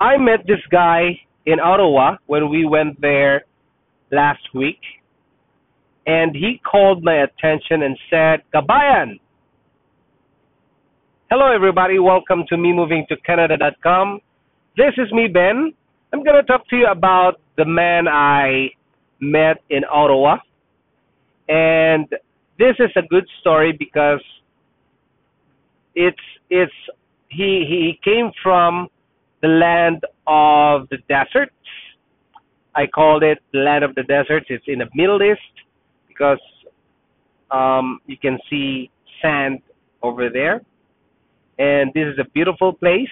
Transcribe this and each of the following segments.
I met this guy in Ottawa when we went there last week, and he called my attention and said, Kabayan, hello everybody, welcome to me moving to Canada.com. This is me, Ben. I'm going to talk to you about the man I met in Ottawa. And this is a good story because it's it's he he came from the land of the deserts. I called it the land of the deserts. It's in the Middle East because um, you can see sand over there, and this is a beautiful place,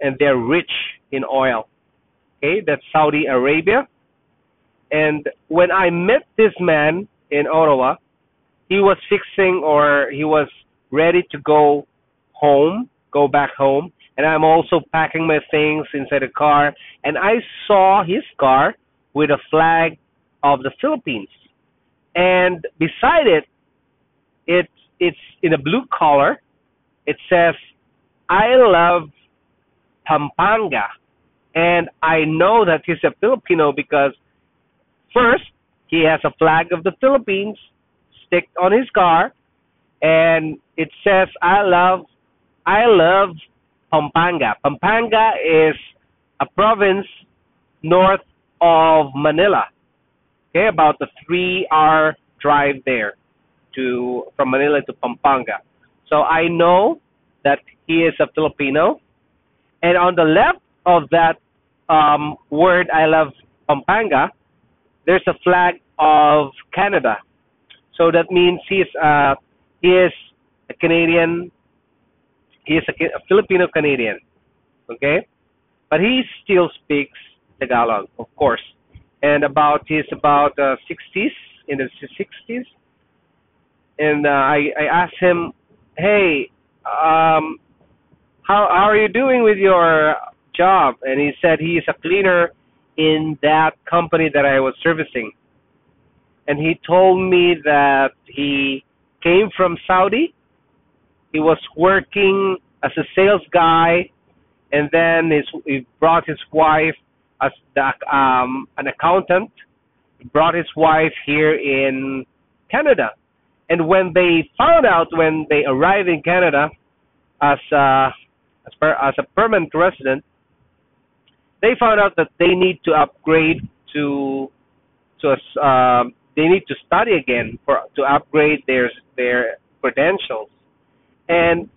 and they're rich in oil. Okay, that's Saudi Arabia. And when I met this man in Ottawa, he was fixing or he was ready to go home, go back home, and I'm also packing my things inside the car, and I saw his car with a flag of the Philippines, and beside it, it it's in a blue color. It says, "I love Pampanga," and I know that he's a Filipino because first he has a flag of the Philippines sticked on his car, and it says, "I love, I love Pampanga." Pampanga is a province north of Manila. Okay, about a three-hour drive there to from Manila to Pampanga. So I know that he is a Filipino, and on the left of that um, word, "I love Pampanga," there's a flag of Canada. So that means he's uh, he is a Canadian. He is a, a Filipino Canadian. Okay, but he still speaks Tagalog, of course. And about he's about uh, 60s in the 60s. And uh, I I asked him, hey, um, how how are you doing with your job? And he said he is a cleaner in that company that I was servicing and he told me that he came from Saudi. He was working as a sales guy, and then his, he brought his wife as the, um, an accountant. He brought his wife here in Canada, and when they found out when they arrived in Canada as a, as, per, as a permanent resident, they found out that they need to upgrade to to a um, they need to study again for to upgrade their their credentials. And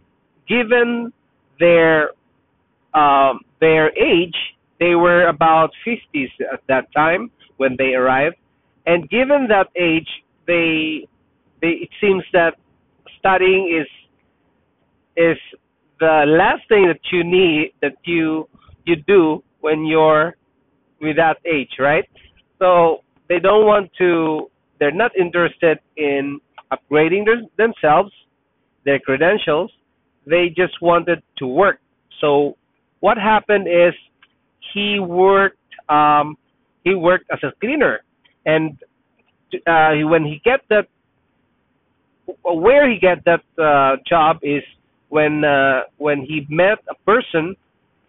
given their um, their age, they were about 50s at that time when they arrived. And given that age, they they it seems that studying is is the last thing that you need that you you do when you're with that age, right? So they don't want to they're not interested in upgrading their, themselves their credentials they just wanted to work. So what happened is he worked um he worked as a cleaner. And uh when he get that where he get that uh job is when uh when he met a person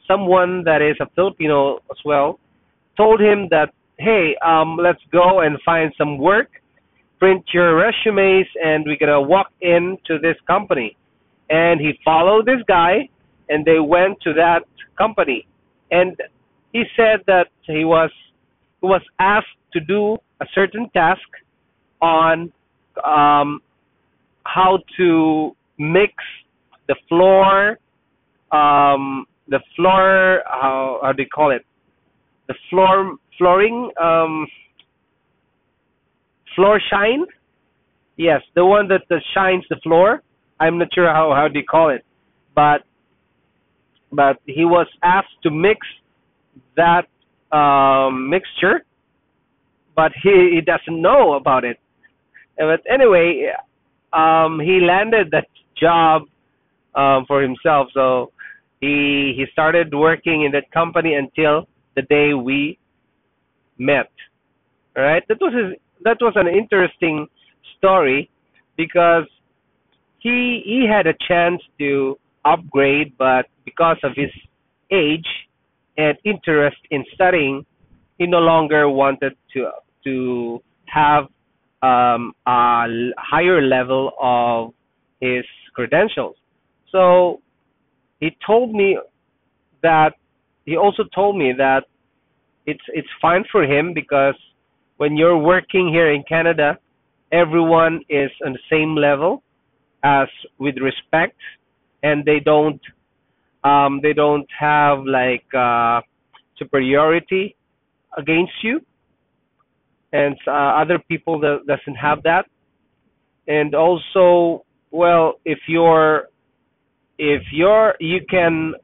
someone that is a filipino as well told him that hey, um, let's go and find some work, print your resumes, and we're gonna walk into this company. And he followed this guy, and they went to that company. And he said that he was he was asked to do a certain task on um, how to mix the floor, um, the floor, how, how do you call it? The floor flooring um floor shine? Yes the one that, that shines the floor. I'm not sure how how you call it. But but he was asked to mix that um mixture but he he doesn't know about it. But anyway um he landed that job um for himself. So he he started working in that company until the day we met. All right, that was his, that was an interesting story because he he had a chance to upgrade, but because of his age, and interest in studying, he no longer wanted to to have um, a higher level of his credentials. So he told me that he also told me that it's it's fine for him because when you're working here in Canada, everyone is on the same level as with respect, and they don't um, they don't have like uh, superiority against you, and uh, other people that doesn't have that. And also, well, if you're if you're you can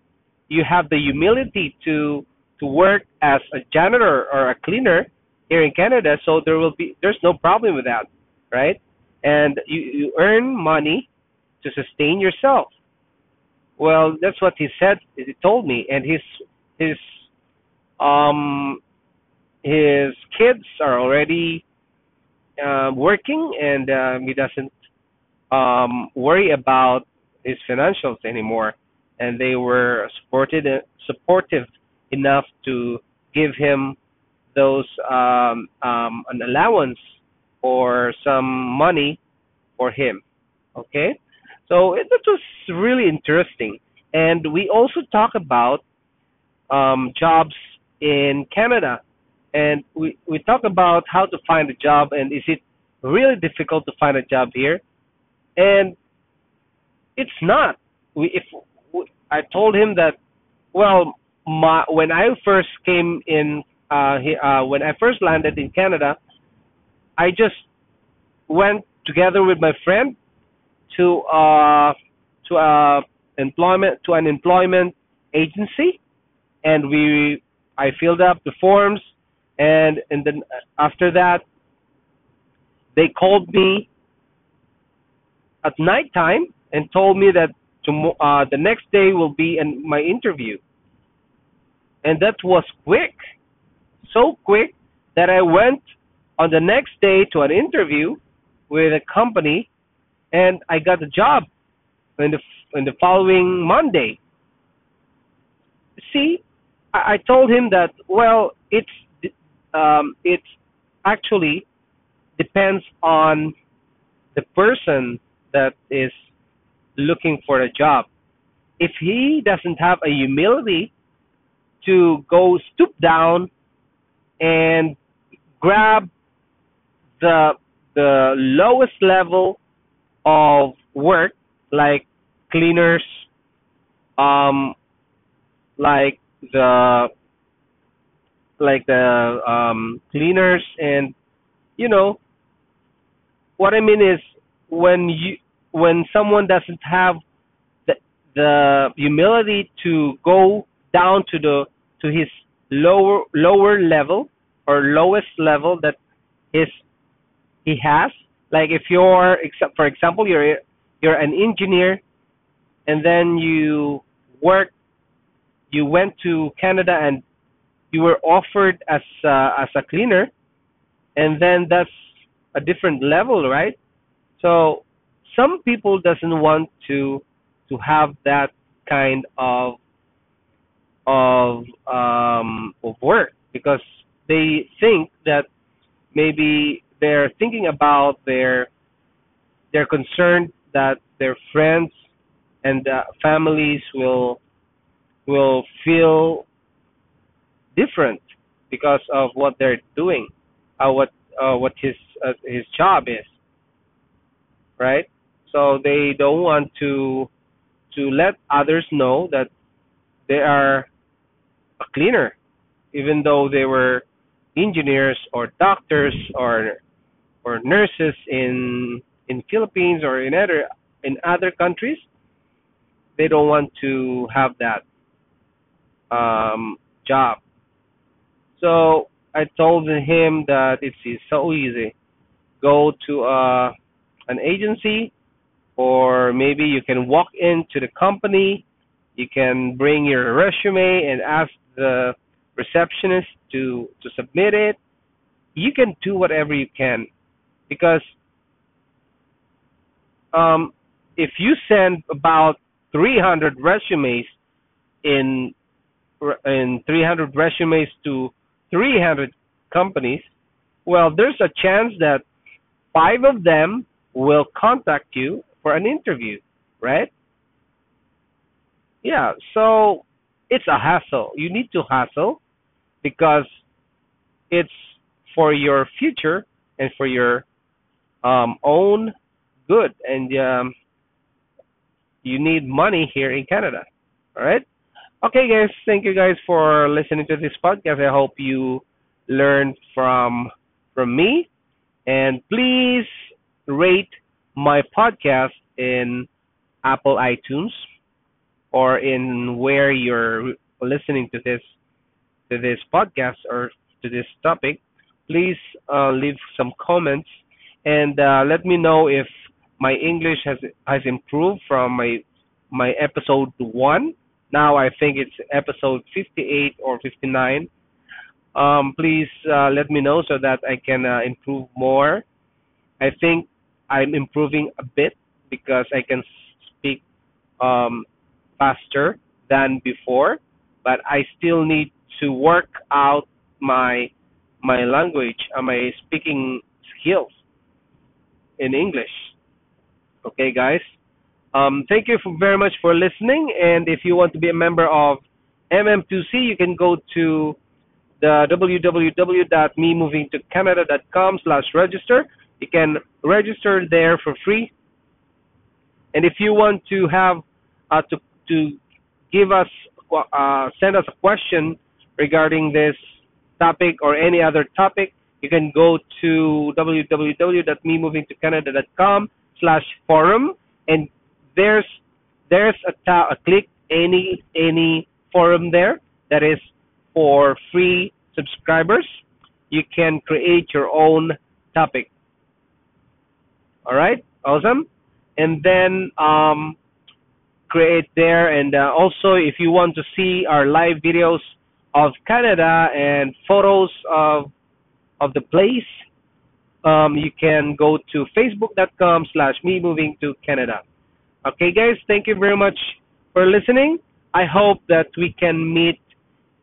you have the humility to to work as a janitor or a cleaner here in Canada, so there will be there's no problem with that, right? And you, you earn money to sustain yourself. Well, that's what he said. He told me, and his his um his kids are already uh, working, and um, he doesn't um worry about his financials anymore. And they were supported supportive enough to give him those um, um, an allowance or some money for him. Okay, so it, that was really interesting, and we also talk about um, jobs in Canada, and we we talk about how to find a job and is it really difficult to find a job here, and it's not. We if I told him that, well, my when I first came in, uh, he, uh, when I first landed in Canada, I just went together with my friend to uh to a employment to an employment agency, and we I filled up the forms, and and then after that, they called me at night time and told me that tomorrow uh, the next day will be in my interview. And that was quick, so quick that I went on the next day to an interview with a company, and I got the job in the in the following Monday. See, I, I told him that well, it's um, it's actually depends on the person that is looking for a job. If he doesn't have a humility to go stoop down and grab the the lowest level of work like cleaners um like the like the um cleaners and you know what i mean is when you when someone doesn't have the the humility to go down to the to his lower lower level or lowest level that his he has. Like if you're for example you're you're an engineer and then you work you went to Canada and you were offered as uh, as a cleaner and then that's a different level right? So some people doesn't want to to have that kind of of um, of work because they think that maybe they're thinking about their they're concerned that their friends and uh, families will will feel different because of what they're doing, uh, what uh, what his uh, his job is, right? So they don't want to to let others know that they are a cleaner, even though they were engineers or doctors or or nurses in in Philippines or in other in other countries. They don't want to have that um, job. So I told him that it's so easy. Go to uh, an agency, or maybe you can walk into the company. You can bring your resume and ask the receptionist to to submit it you can do whatever you can because um, if you send about 300 resumes in and 300 resumes to 300 companies, well, there's a chance that five of them will contact you for an interview, right? Yeah, so it's a hassle. You need to hustle because it's for your future and for your um, own good, and um, you need money here in Canada. All right. Okay, guys. Thank you guys for listening to this podcast. I hope you learned from from me, and please rate my podcast in Apple iTunes or in where you're listening to this to this podcast or to this topic, please uh, leave some comments and uh, let me know if my English has has improved from my my episode one. Now I think it's episode 58 or 59. Um, please uh, let me know so that I can uh, improve more. I think I'm improving a bit because I can speak um, faster than before, but I still need to work out my my language and my speaking skills in English. Okay, guys. Um, thank you for, very much for listening. And if you want to be a member of MM2C, you can go to the www.memovingtocanada.com slash register. You can register there for free. And if you want to have uh, to to give us uh, send us a question regarding this topic or any other topic, you can go to www.memovingtocanada.com slash forum and there's there's a, ta- a click any any forum there that is for free subscribers. You can create your own topic. All right, awesome. And then um, create there. And uh, also, if you want to see our live videos of Canada and photos of of the place, um, you can go to facebook.com slash me moving to Canada. Okay, guys, thank you very much for listening. I hope that we can meet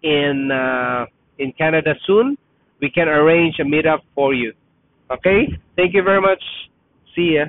in uh, in Canada soon. We can arrange a meetup for you. Okay, thank you very much. See ya.